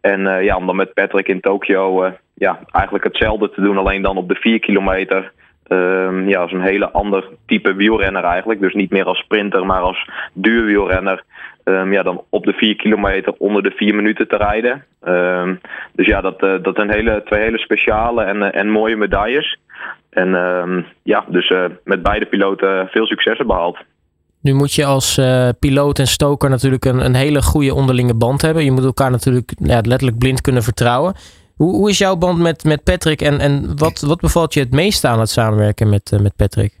en uh, ja, om dan met Patrick in Tokio ja, eigenlijk hetzelfde te doen, alleen dan op de 4 kilometer. Ehm, ja, als een hele ander type wielrenner eigenlijk. Dus niet meer als sprinter, maar als duurwielrenner. Um, ja, dan op de 4 kilometer onder de 4 minuten te rijden. Dus ja, dat, uh, dat zijn hele, twee hele speciale en, en mooie medailles. En ja, dus met beide piloten veel successen behaald. Nu moet je als uh, piloot en stoker natuurlijk een, een hele goede onderlinge band hebben. Je moet elkaar natuurlijk ja, letterlijk blind kunnen vertrouwen. Hoe, hoe is jouw band met, met Patrick en, en wat, wat bevalt je het meest aan het samenwerken met, uh, met Patrick?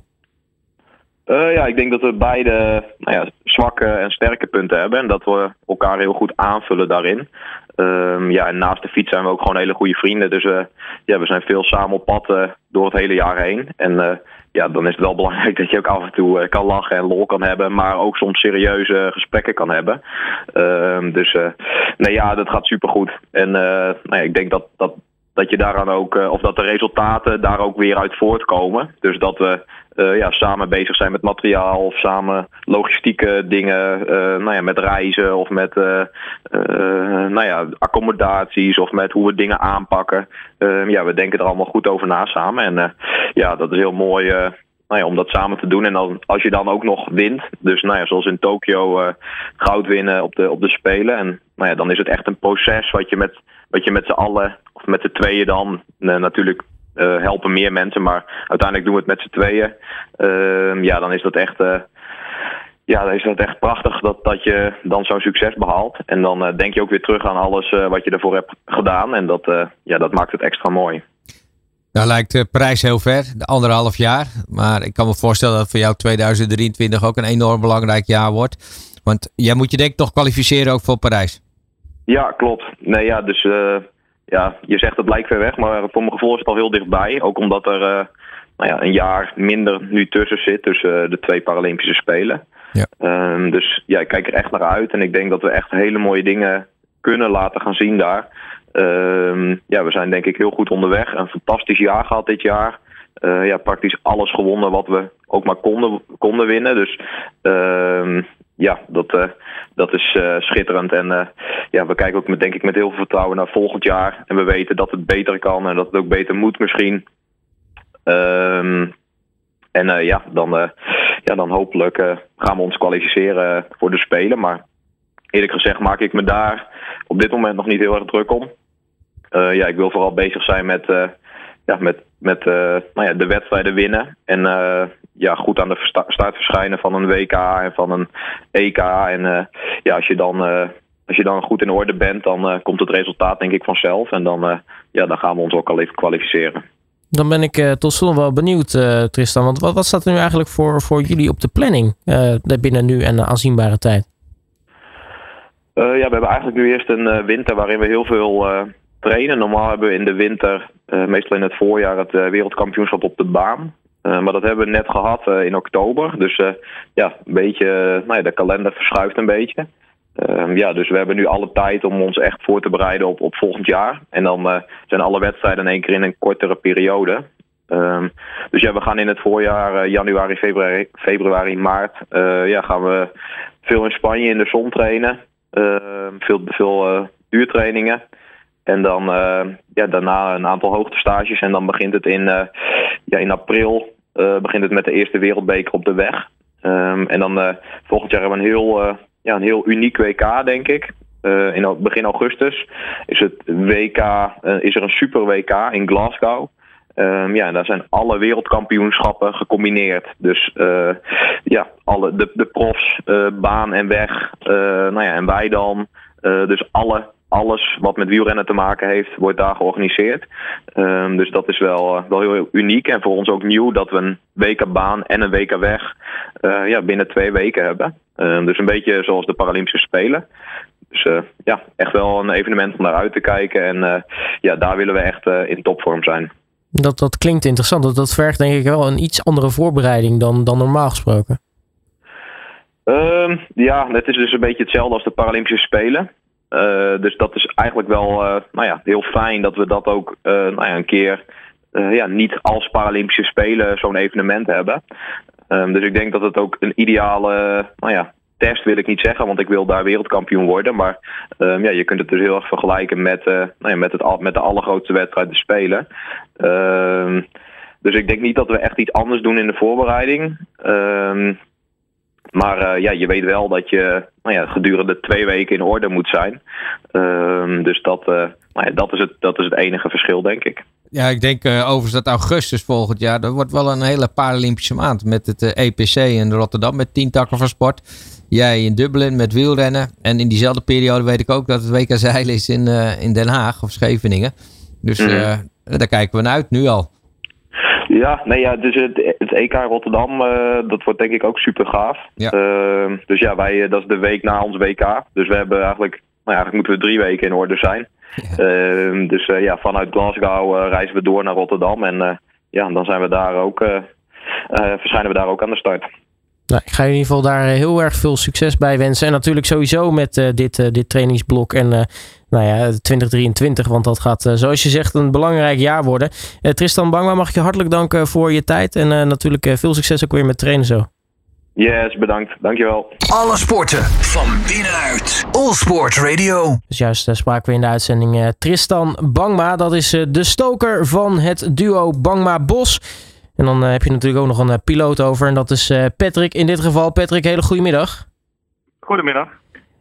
Uh, ja, ik denk dat we beide nou ja, zwakke en sterke punten hebben. En dat we elkaar heel goed aanvullen daarin. Um, ja, en naast de fiets zijn we ook gewoon hele goede vrienden. Dus uh, ja, we zijn veel samen op pad door het hele jaar heen. En ja, dan is het wel belangrijk dat je ook af en toe kan lachen en lol kan hebben. Maar ook soms serieuze gesprekken kan hebben. Um, dus nee, ja, dat gaat supergoed. En nou ja, ik denk dat, dat, dat je daaraan ook, of dat de resultaten daar ook weer uit voortkomen. Dus dat we uh, ja, samen bezig zijn met materiaal of samen logistieke dingen, uh, nou ja, met reizen of met nou ja, accommodaties of met hoe we dingen aanpakken. ja, we denken er allemaal goed over na samen. En ja, dat is heel mooi nou ja, om dat samen te doen. En dan, als je dan ook nog wint, dus nou ja, zoals in Tokio goud winnen op de, op de Spelen. En nou ja, dan is het echt een proces wat je met, wat je met z'n allen, of met de tweeën dan natuurlijk uh, helpen meer mensen, maar uiteindelijk doen we het met z'n tweeën. Uh, ja, dan is dat echt. Uh, ja, dan is dat echt prachtig dat, dat je dan zo'n succes behaalt. En dan uh, denk je ook weer terug aan alles wat je ervoor hebt gedaan. En dat, ja, dat maakt het extra mooi. Nou lijkt de prijs heel ver, de anderhalf jaar. Maar ik kan me voorstellen dat voor jou 2023 ook een enorm belangrijk jaar wordt. Want jij moet je denk ik toch kwalificeren ook voor Parijs. Ja, klopt. Nee, ja, dus ja, je zegt het lijkt ver weg, maar voor mijn gevoel is het al heel dichtbij. Ook omdat er uh, nou ja, een jaar minder nu tussen zit, tussen uh, de twee Paralympische Spelen. Ja. Um, dus ja, ik kijk er echt naar uit en ik denk dat we echt hele mooie dingen kunnen laten gaan zien daar. Um, ja, we zijn denk ik heel goed onderweg. Een fantastisch jaar gehad dit jaar. Uh, ja, praktisch alles gewonnen wat we ook maar konden, konden winnen. Dus uh, ja, dat, uh, dat is uh, schitterend. En uh, ja, we kijken ook met, denk ik met heel veel vertrouwen naar volgend jaar. En we weten dat het beter kan en dat het ook beter moet misschien. Um, en ja, dan, ja, dan hopelijk gaan we ons kwalificeren voor de Spelen. Maar eerlijk gezegd maak ik me daar op dit moment nog niet heel erg druk om. ja, ik wil vooral bezig zijn met, ja, met, met nou ja, de wedstrijden winnen. En ja, goed aan de start verschijnen van een WK en van een EK. En uh, ja, als je dan, uh, als je dan goed in orde bent, dan uh, komt het resultaat denk ik vanzelf. En dan, ja, dan gaan we ons ook al even kwalificeren. Dan ben ik tot slot wel benieuwd, Tristan. Want wat, wat staat er nu eigenlijk voor, voor jullie op de planning binnen nu en de aanzienbare tijd? ja, we hebben eigenlijk nu eerst een winter waarin we heel veel trainen. Normaal hebben we in de winter, meestal in het voorjaar, het wereldkampioenschap op de baan. Maar dat hebben we net gehad in oktober. Dus ja, een beetje, nou ja, de kalender verschuift een beetje. Ehm, ja, dus we hebben nu alle tijd om ons echt voor te bereiden op, op volgend jaar. En dan zijn alle wedstrijden in één keer in een kortere periode. Ehm, dus ja, we gaan in het voorjaar, januari, februari, februari maart, ja, gaan we veel in Spanje in de zon trainen. Ehm, veel veel duurtrainingen. En dan uh, ja, daarna een aantal hoogtestages. En dan begint het in, uh, ja, in april uh, begint het met de eerste wereldbeker op de weg. Um, en dan volgend jaar hebben we een heel, ja, een heel uniek WK, denk ik. in begin augustus is het WK, is er een super WK in Glasgow. Um, ja, en daar zijn alle wereldkampioenschappen gecombineerd. Dus ja, alle, de, de profs, baan en weg, nou ja, en wij dan. dus alle alles wat met wielrennen te maken heeft, wordt daar georganiseerd. Um, dus dat is wel, uh, wel heel, uniek en voor ons ook nieuw dat we een WK baan en een WK weg uh, ja, binnen twee weken hebben. Um, dus een beetje zoals de Paralympische Spelen. Dus uh, ja, echt wel een evenement om naar uit te kijken. En ja, daar willen we echt in topvorm zijn. Dat, dat klinkt interessant. Dat, dat vergt denk ik wel een iets andere voorbereiding dan, dan normaal gesproken. Um, ja, het is dus een beetje hetzelfde als de Paralympische Spelen. Uh, dus dat is eigenlijk wel uh, nou ja, heel fijn dat we dat ook uh, nou ja, een keer ja, niet als Paralympische Spelen zo'n evenement hebben. Um, dus ik denk dat het ook een ideale nou ja, test wil ik niet zeggen, want ik wil daar wereldkampioen worden. Maar um, ja, je kunt het dus heel erg vergelijken met, nou ja, met, het, met de allergrootste wedstrijd de Spelen. Um, dus ik denk niet dat we echt iets anders doen in de voorbereiding. Maar uh, ja, je weet wel dat je nou ja, gedurende twee weken in orde moet zijn. Uh, dus dat, uh, nou ja, dat, is het, dat is het enige verschil, denk ik. Ja, ik denk uh, overigens dat augustus volgend jaar, dat wordt wel een hele Paralympische maand. Met het EPC in Rotterdam met tien takken van sport. Jij in Dublin met wielrennen. En in diezelfde periode weet ik ook dat het WK Zeilen is in, in Den Haag of Scheveningen. Dus mm. daar kijken we naar uit nu al. Ja, nee, ja, dus het, het EK Rotterdam, uh, dat wordt denk ik ook super gaaf. Ja. Uh, dus ja, wij, dat is de week na ons WK. Dus we hebben eigenlijk, nou ja, eigenlijk moeten we drie weken in orde zijn. Ja. Uh, dus ja, vanuit Glasgow reizen we door naar Rotterdam. En ja, dan zijn we daar ook, verschijnen we daar ook aan de start. Nou, ik ga in ieder geval daar heel erg veel succes bij wensen. En natuurlijk sowieso met uh, dit, uh, dit trainingsblok en uh, nou ja, 2023. Want dat gaat, zoals je zegt, een belangrijk jaar worden. Tristan Bangma, mag ik je hartelijk danken voor je tijd. En natuurlijk veel succes ook weer met trainen zo. Yes, bedankt. Dankjewel. Alle sporten van binnenuit. All Sport Radio. Dus juist spraken we in de uitzending Tristan Bangma. Dat is de stoker van het duo Bangma Bos. En dan uh, heb je natuurlijk ook nog een uh, piloot over. En dat is uh, Patrick in dit geval. Patrick, hele goedemiddag. Goedemiddag.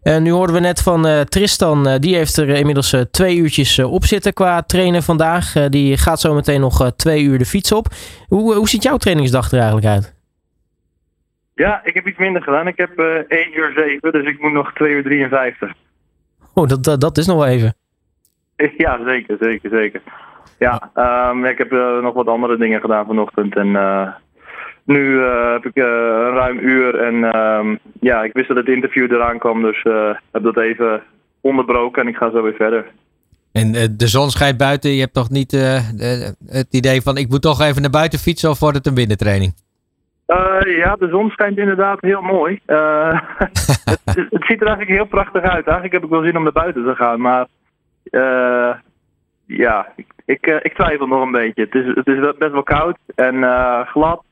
En nu hoorden we net van Tristan. die heeft er inmiddels twee uurtjes op zitten qua trainen vandaag. die gaat zo meteen nog twee uur de fiets op. Hoe, hoe ziet jouw trainingsdag er eigenlijk uit? Ja, ik heb iets minder gedaan. Ik heb 1 uur 7, dus ik moet nog 2 uur 53. Oh, dat, dat is nog wel even. [laughs] Ja, zeker, zeker, zeker. Ja, um, ik heb uh, nog wat andere dingen gedaan vanochtend. En uh, nu uh, heb ik een ruim uur. En um, ja, ik wist dat het interview eraan kwam. Dus heb dat even onderbroken en ik ga zo weer verder. En de zon schijnt buiten. Je hebt toch niet het idee van ik moet toch even naar buiten fietsen of wordt het een binnentraining? ja, de zon schijnt inderdaad heel mooi. [laughs] het, het, ziet er eigenlijk heel prachtig uit. Eigenlijk heb ik wel zin om naar buiten te gaan. Maar ja, ik, uh, ik twijfel nog een beetje. Het is, het is best wel koud en uh, glad.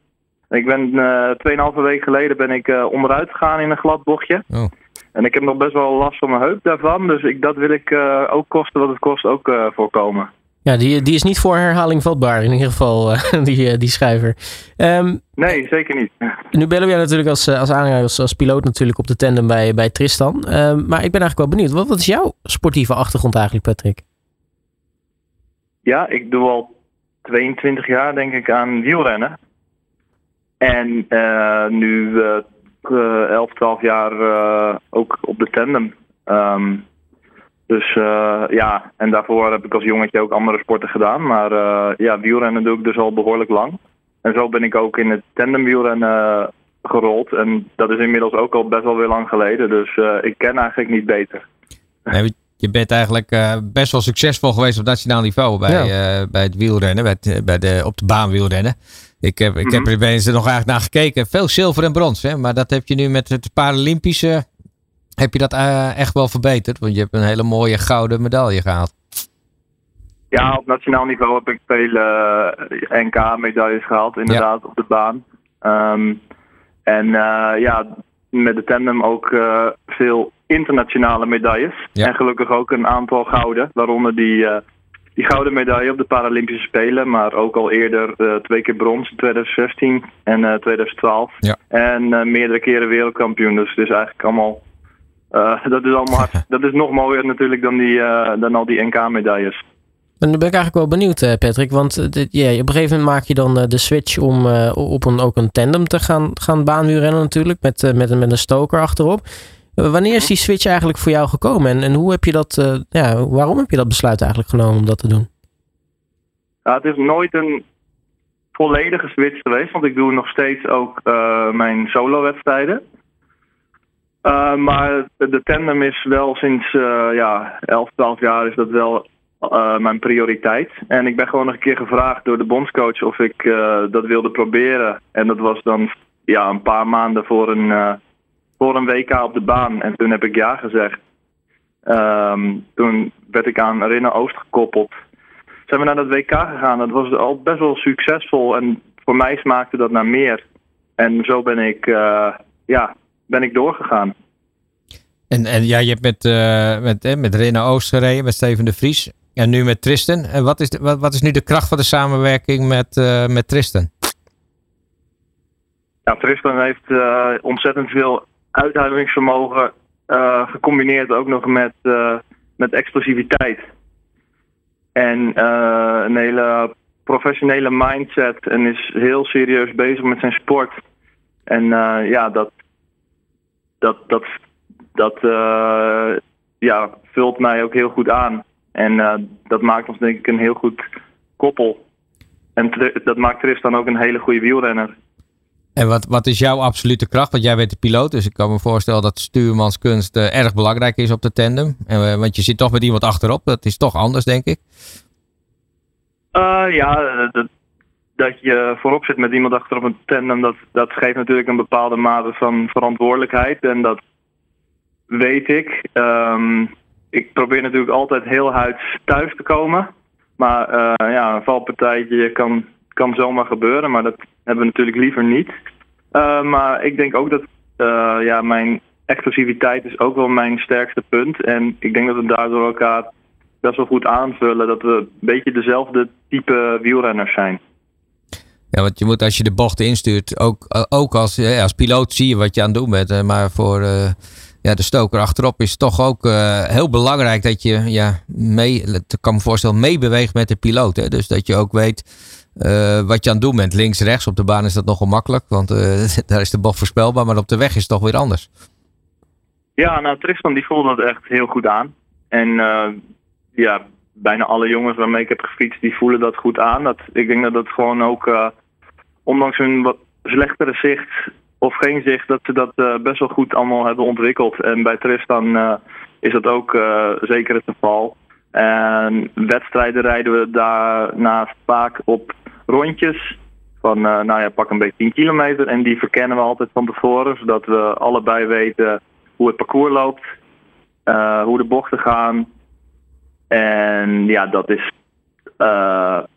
Ik ben uh, 2,5 weken geleden ben ik uh, onderuit gegaan in een glad bochtje. Oh. En ik heb nog best wel last van mijn heup daarvan. Dus ik, dat wil ik ook kosten wat het kost ook voorkomen. Ja, die, die is niet voor herhaling vatbaar in ieder geval, [laughs] die, die schrijver. Um, nee, zeker niet. Nu bellen we jou natuurlijk als, als als, als piloot natuurlijk op de tandem bij, bij Tristan. Um, maar ik ben eigenlijk wel benieuwd. Wat, wat is jouw sportieve achtergrond eigenlijk, Patrick? Ja, ik doe al 22 jaar denk ik aan wielrennen. En uh, nu uh, 11, 12 jaar uh, ook op de tandem. Um, dus uh, ja, en daarvoor heb ik als jongetje ook andere sporten gedaan. Maar ja, wielrennen doe ik dus al behoorlijk lang. En zo ben ik ook in het tandemwielrennen gerold. En dat is inmiddels ook al best wel weer lang geleden. Dus ik ken eigenlijk niet beter. Nee, je bent eigenlijk uh, best wel succesvol geweest op nationaal niveau bij, ja. uh, bij het wielrennen, bij, het, bij de, op de baan wielrennen. Ik heb, ik heb er er nog eigenlijk naar gekeken. Veel zilver en brons, hè? maar dat heb je nu met het Paralympische. Heb je dat uh, echt wel verbeterd? Want je hebt een hele mooie gouden medaille gehaald. Ja, op nationaal niveau heb ik veel NK-medailles gehaald, inderdaad, op de baan. Um, en ja, met de tandem ook veel internationale medailles. En gelukkig ook een aantal gouden, waaronder die die gouden medaille op de Paralympische Spelen, maar ook al eerder uh, twee keer brons in 2016 en uh, 2012. Ja. En meerdere keren wereldkampioen. Dus het is eigenlijk allemaal. Uh, [laughs] dat is allemaal [laughs] dat is nog mooier natuurlijk dan, die, dan al die NK-medailles. En nu ben ik eigenlijk wel benieuwd, Patrick. Want dit, yeah, op een gegeven moment maak je dan de switch om op een, ook een tandem te gaan, gaan baanwielrennen natuurlijk. Met, met, met een stoker achterop. Wanneer is die switch eigenlijk voor jou gekomen en, en hoe heb je dat, uh, ja, waarom heb je dat besluit eigenlijk genomen om dat te doen? Ja, het is nooit een volledige switch geweest, want ik doe nog steeds ook uh, mijn solo-wedstrijden. Uh, maar de tandem is wel sinds ja, 11, 12 jaar is dat wel mijn prioriteit. En ik ben gewoon nog een keer gevraagd door de bondscoach of ik dat wilde proberen. En dat was dan ja, een paar maanden voor een voor een WK op de baan. En toen heb ik ja gezegd. Um, toen werd ik aan Rinne Oost gekoppeld. Zijn we naar dat WK gegaan. Dat was al best wel succesvol. En voor mij smaakte dat naar meer. En zo ben ik, ja, ben ik doorgegaan. En, en ja, je hebt met, uh, met, eh, met Oost gereden, met Steven de Vries. En nu met Tristan. En wat is, wat, is nu de kracht van de samenwerking met, uh, met Tristan? Ja, Tristan heeft uh, ontzettend veel uithoudingsvermogen uh, gecombineerd ook nog met, met explosiviteit. En een hele professionele mindset en is heel serieus bezig met zijn sport. En ja, dat, dat, dat, dat ja, vult mij ook heel goed aan. En dat maakt ons denk ik een heel goed koppel. En dat maakt Tristan ook een hele goede wielrenner. En wat, wat is jouw absolute kracht? Want jij bent de piloot, dus ik kan me voorstellen dat stuurmanskunst uh, erg belangrijk is op de tandem. En, uh, want je zit toch met iemand achterop, dat is toch anders, denk ik? Ja, dat, dat je voorop zit met iemand achterop een tandem, dat, dat geeft natuurlijk een bepaalde mate van verantwoordelijkheid. En dat weet ik. Um, ik probeer natuurlijk altijd heel huids thuis te komen. Maar ja, een valpartijtje kan kan zomaar gebeuren, maar dat hebben we natuurlijk liever niet. Uh, maar ik denk ook dat uh, ja, mijn explosiviteit is ook wel mijn sterkste punt. En ik denk dat we daardoor elkaar best wel goed aanvullen. Dat we een beetje dezelfde type wielrenners zijn. Ja, want je moet als je de bochten instuurt, ook, ook als, ja, als piloot zie je wat je aan het doen bent. Maar voor uh, ja, de stoker achterop is toch ook uh, heel belangrijk dat je, ja, mee, ik kan me voorstellen, meebeweegt met de piloot. Hè? Dus dat je ook weet uh, wat je aan het doen bent. Links, rechts. Op de baan is dat nogal makkelijk, want uh, [laughs] daar is de bocht voorspelbaar. Maar op de weg is het toch weer anders. Ja, nou Tristan die voelde dat echt heel goed aan. En ja, bijna alle jongens waarmee ik heb gefietst, die voelen dat goed aan. Dat, ik denk dat dat gewoon ook, ondanks hun wat slechtere zicht of geen zicht, dat ze dat best wel goed allemaal hebben ontwikkeld. En bij Tristan is dat ook zeker het geval. En wedstrijden rijden we daarnaast vaak op rondjes van, nou ja, pak een beetje 10 kilometer. En die verkennen we altijd van tevoren, zodat we allebei weten hoe het parcours loopt, hoe de bochten gaan. En ja, dat is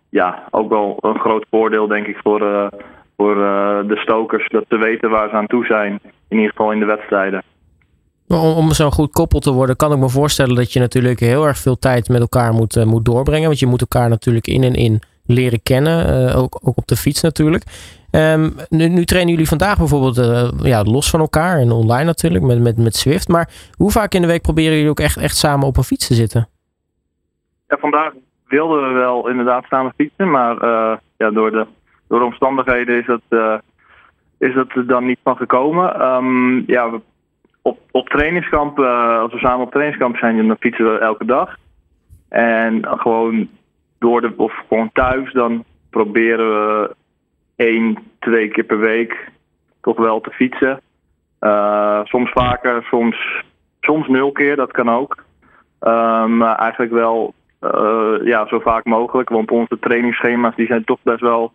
ja, ook wel een groot voordeel, denk ik, voor, voor de stokers. Dat ze weten waar ze aan toe zijn, in ieder geval in de wedstrijden. Om, om zo goed koppel te worden, kan ik me voorstellen dat je natuurlijk heel erg veel tijd met elkaar moet, uh, moet doorbrengen. Want je moet elkaar natuurlijk in en in leren kennen. Uh, ook, ook op de fiets natuurlijk. Um, nu, nu, trainen jullie vandaag bijvoorbeeld uh, ja, los van elkaar en online natuurlijk met, met, met Swift. Maar hoe vaak in de week proberen jullie ook echt, echt samen op een fiets te zitten? Ja, vandaag wilden we wel inderdaad samen fietsen. Maar ja, door, de, door de omstandigheden is dat, is dat er dan niet van gekomen. Um, ja, op, op trainingskamp, uh, als we samen op trainingskamp zijn, dan fietsen we elke dag. En gewoon door de, of gewoon thuis, dan proberen we één, twee keer per week toch wel te fietsen. Uh, soms vaker, soms, soms nul keer, dat kan ook. Maar eigenlijk wel ja, zo vaak mogelijk, want onze trainingsschema's die zijn toch best wel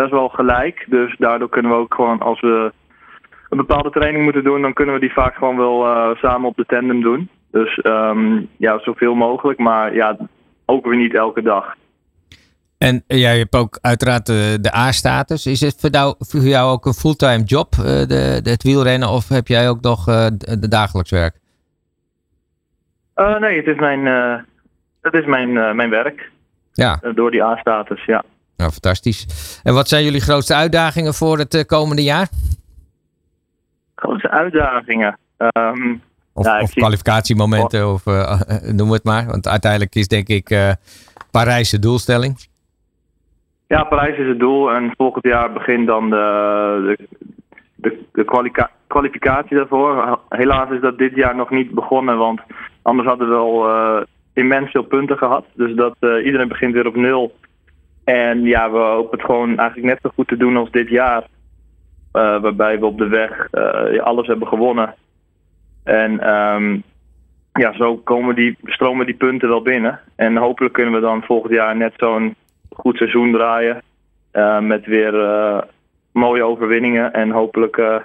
best wel gelijk. Dus daardoor kunnen we ook gewoon als we een bepaalde training moeten doen, dan kunnen we die vaak gewoon wel eh, samen op de tandem doen. Dus ehm, ja, zoveel mogelijk. Maar ja, ook weer niet elke dag. En jij hebt ook uiteraard de, de A-status. Is het voor jou, voor jou ook een fulltime job, eh, de, de, het wielrennen? Of heb jij ook nog uh, de, dagelijks werk? Nee, het is mijn, het is mijn, mijn werk. Ja. door die A-status, ja. Nou, fantastisch. En wat zijn jullie grootste uitdagingen voor het komende jaar? Grootste uitdagingen? Um, of, of kwalificatiemomenten, of noem het maar. Want uiteindelijk is denk ik Parijs de doelstelling. Ja, Parijs is het doel en volgend jaar begint dan de, de, de, kwalificatie daarvoor. Helaas is dat dit jaar nog niet begonnen, want anders hadden we al uh, immens veel punten gehad. Dus dat uh, iedereen begint weer op nul. En ja, we hopen het gewoon eigenlijk net zo goed te doen als dit jaar. Uh, waarbij we op de weg alles hebben gewonnen. En um, ja, zo komen die, stromen die punten wel binnen. En hopelijk kunnen we dan volgend jaar net zo'n goed seizoen draaien. Uh, met weer mooie overwinningen. En hopelijk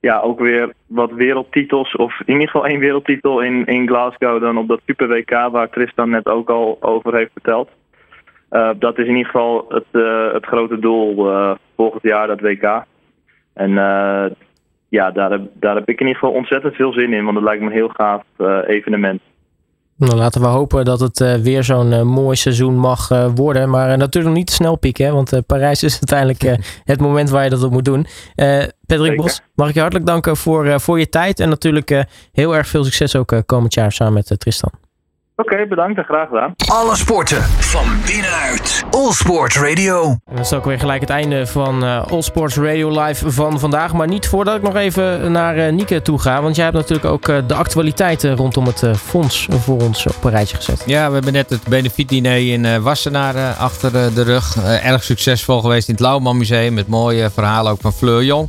ja, ook weer wat wereldtitels. Of in ieder geval één wereldtitel in, in Glasgow. Dan op dat Super WK waar Tristan net ook al over heeft verteld. Dat is in ieder geval het, het grote doel volgend jaar, dat WK. En ja, daar heb, daar heb ik in ieder geval ontzettend veel zin in. Want het lijkt me een heel gaaf evenement. Nou, laten we hopen dat het weer zo'n mooi seizoen mag worden. Maar natuurlijk niet te snel pieken, hè, want Parijs is [laughs] uiteindelijk het moment waar je dat op moet doen. Patrick Bos, mag ik je hartelijk danken voor, voor je tijd. En natuurlijk heel erg veel succes ook komend jaar samen met Tristan. Oké, okay, bedankt en graag gedaan. Alle sporten van binnenuit. All Sports Radio. En dat is ook weer gelijk het einde van uh, All Sports Radio Live van vandaag. Maar niet voordat ik nog even naar uh, Nieke toe ga. Want jij hebt natuurlijk ook uh, de actualiteiten rondom het fonds voor ons op een rijtje gezet. Ja, we hebben net het benefietdiner in Wassenaar achter de rug. erg succesvol geweest in het Lauwman Museum. Met mooie verhalen ook van Fleur Jong.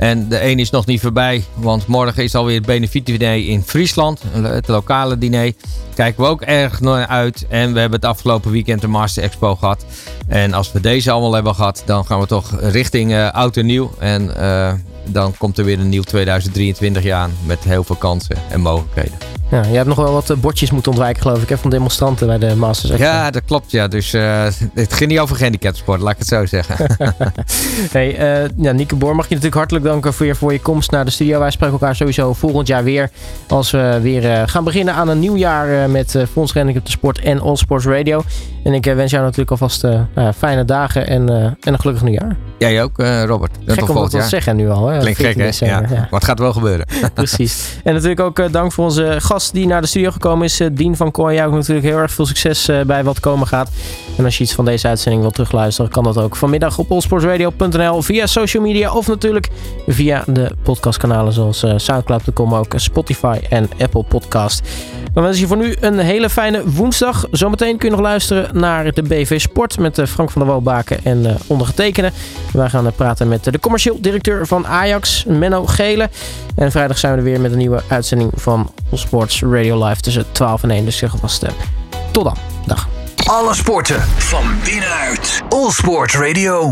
En de een is nog niet voorbij, want morgen is alweer het benefietdiner in Friesland. Het lokale diner. Kijken we ook erg naar uit. En we hebben het afgelopen weekend de Master Expo gehad. En als we deze allemaal hebben gehad, dan gaan we toch richting uh, oud en nieuw. En uh, dan komt er weer een nieuw 2023 jaar aan met heel veel kansen en mogelijkheden. Ja, je hebt nog wel wat bordjes moeten ontwijken, geloof ik, hè, van demonstranten bij de Masters. Ja, dat klopt. Ja. Dus uh, het ging niet over gehandicapsport, laat ik het zo zeggen. [laughs] [laughs] hey, uh, ja, Nieke Boor, mag je natuurlijk hartelijk danken voor je, voor je komst naar de studio. Wij spreken elkaar sowieso volgend jaar weer. Als we weer uh, gaan beginnen aan een nieuw jaar met uh, Fonds Handicap de Sport en All Sports Radio. En ik wens jou natuurlijk alvast nou fijne dagen en, en een gelukkig nieuwjaar. Jij ook, Robert. Dat gek om dat te zeggen nu al. Hè? Klinkt gek, hè? Ja. ja. Maar het gaat wel gebeuren. [laughs] [laughs] Precies. En natuurlijk ook dank voor onze gast die naar de studio gekomen is, eh, Dien van Kooi. Jou ook natuurlijk heel erg veel succes eh, bij wat komen gaat. En als je iets van deze uitzending wilt terugluisteren, kan dat ook vanmiddag op allsportsradio.nl via social media of natuurlijk via de podcastkanalen zoals Soundcloud.com, ook Spotify en Apple Podcast. Dan wens je voor nu een hele fijne woensdag. Zometeen kun je nog luisteren naar de BV Sport met Frank van der Woonbaken en uh, ondergetekende. Wij gaan praten met de commercieel directeur van Ajax, Menno Gele. En vrijdag zijn we er weer met een nieuwe uitzending van Sport Radio Live tussen 12 en 1. Dus zeg alvast tot dan. Dag. Alle sporten van binnenuit. All Sport Radio.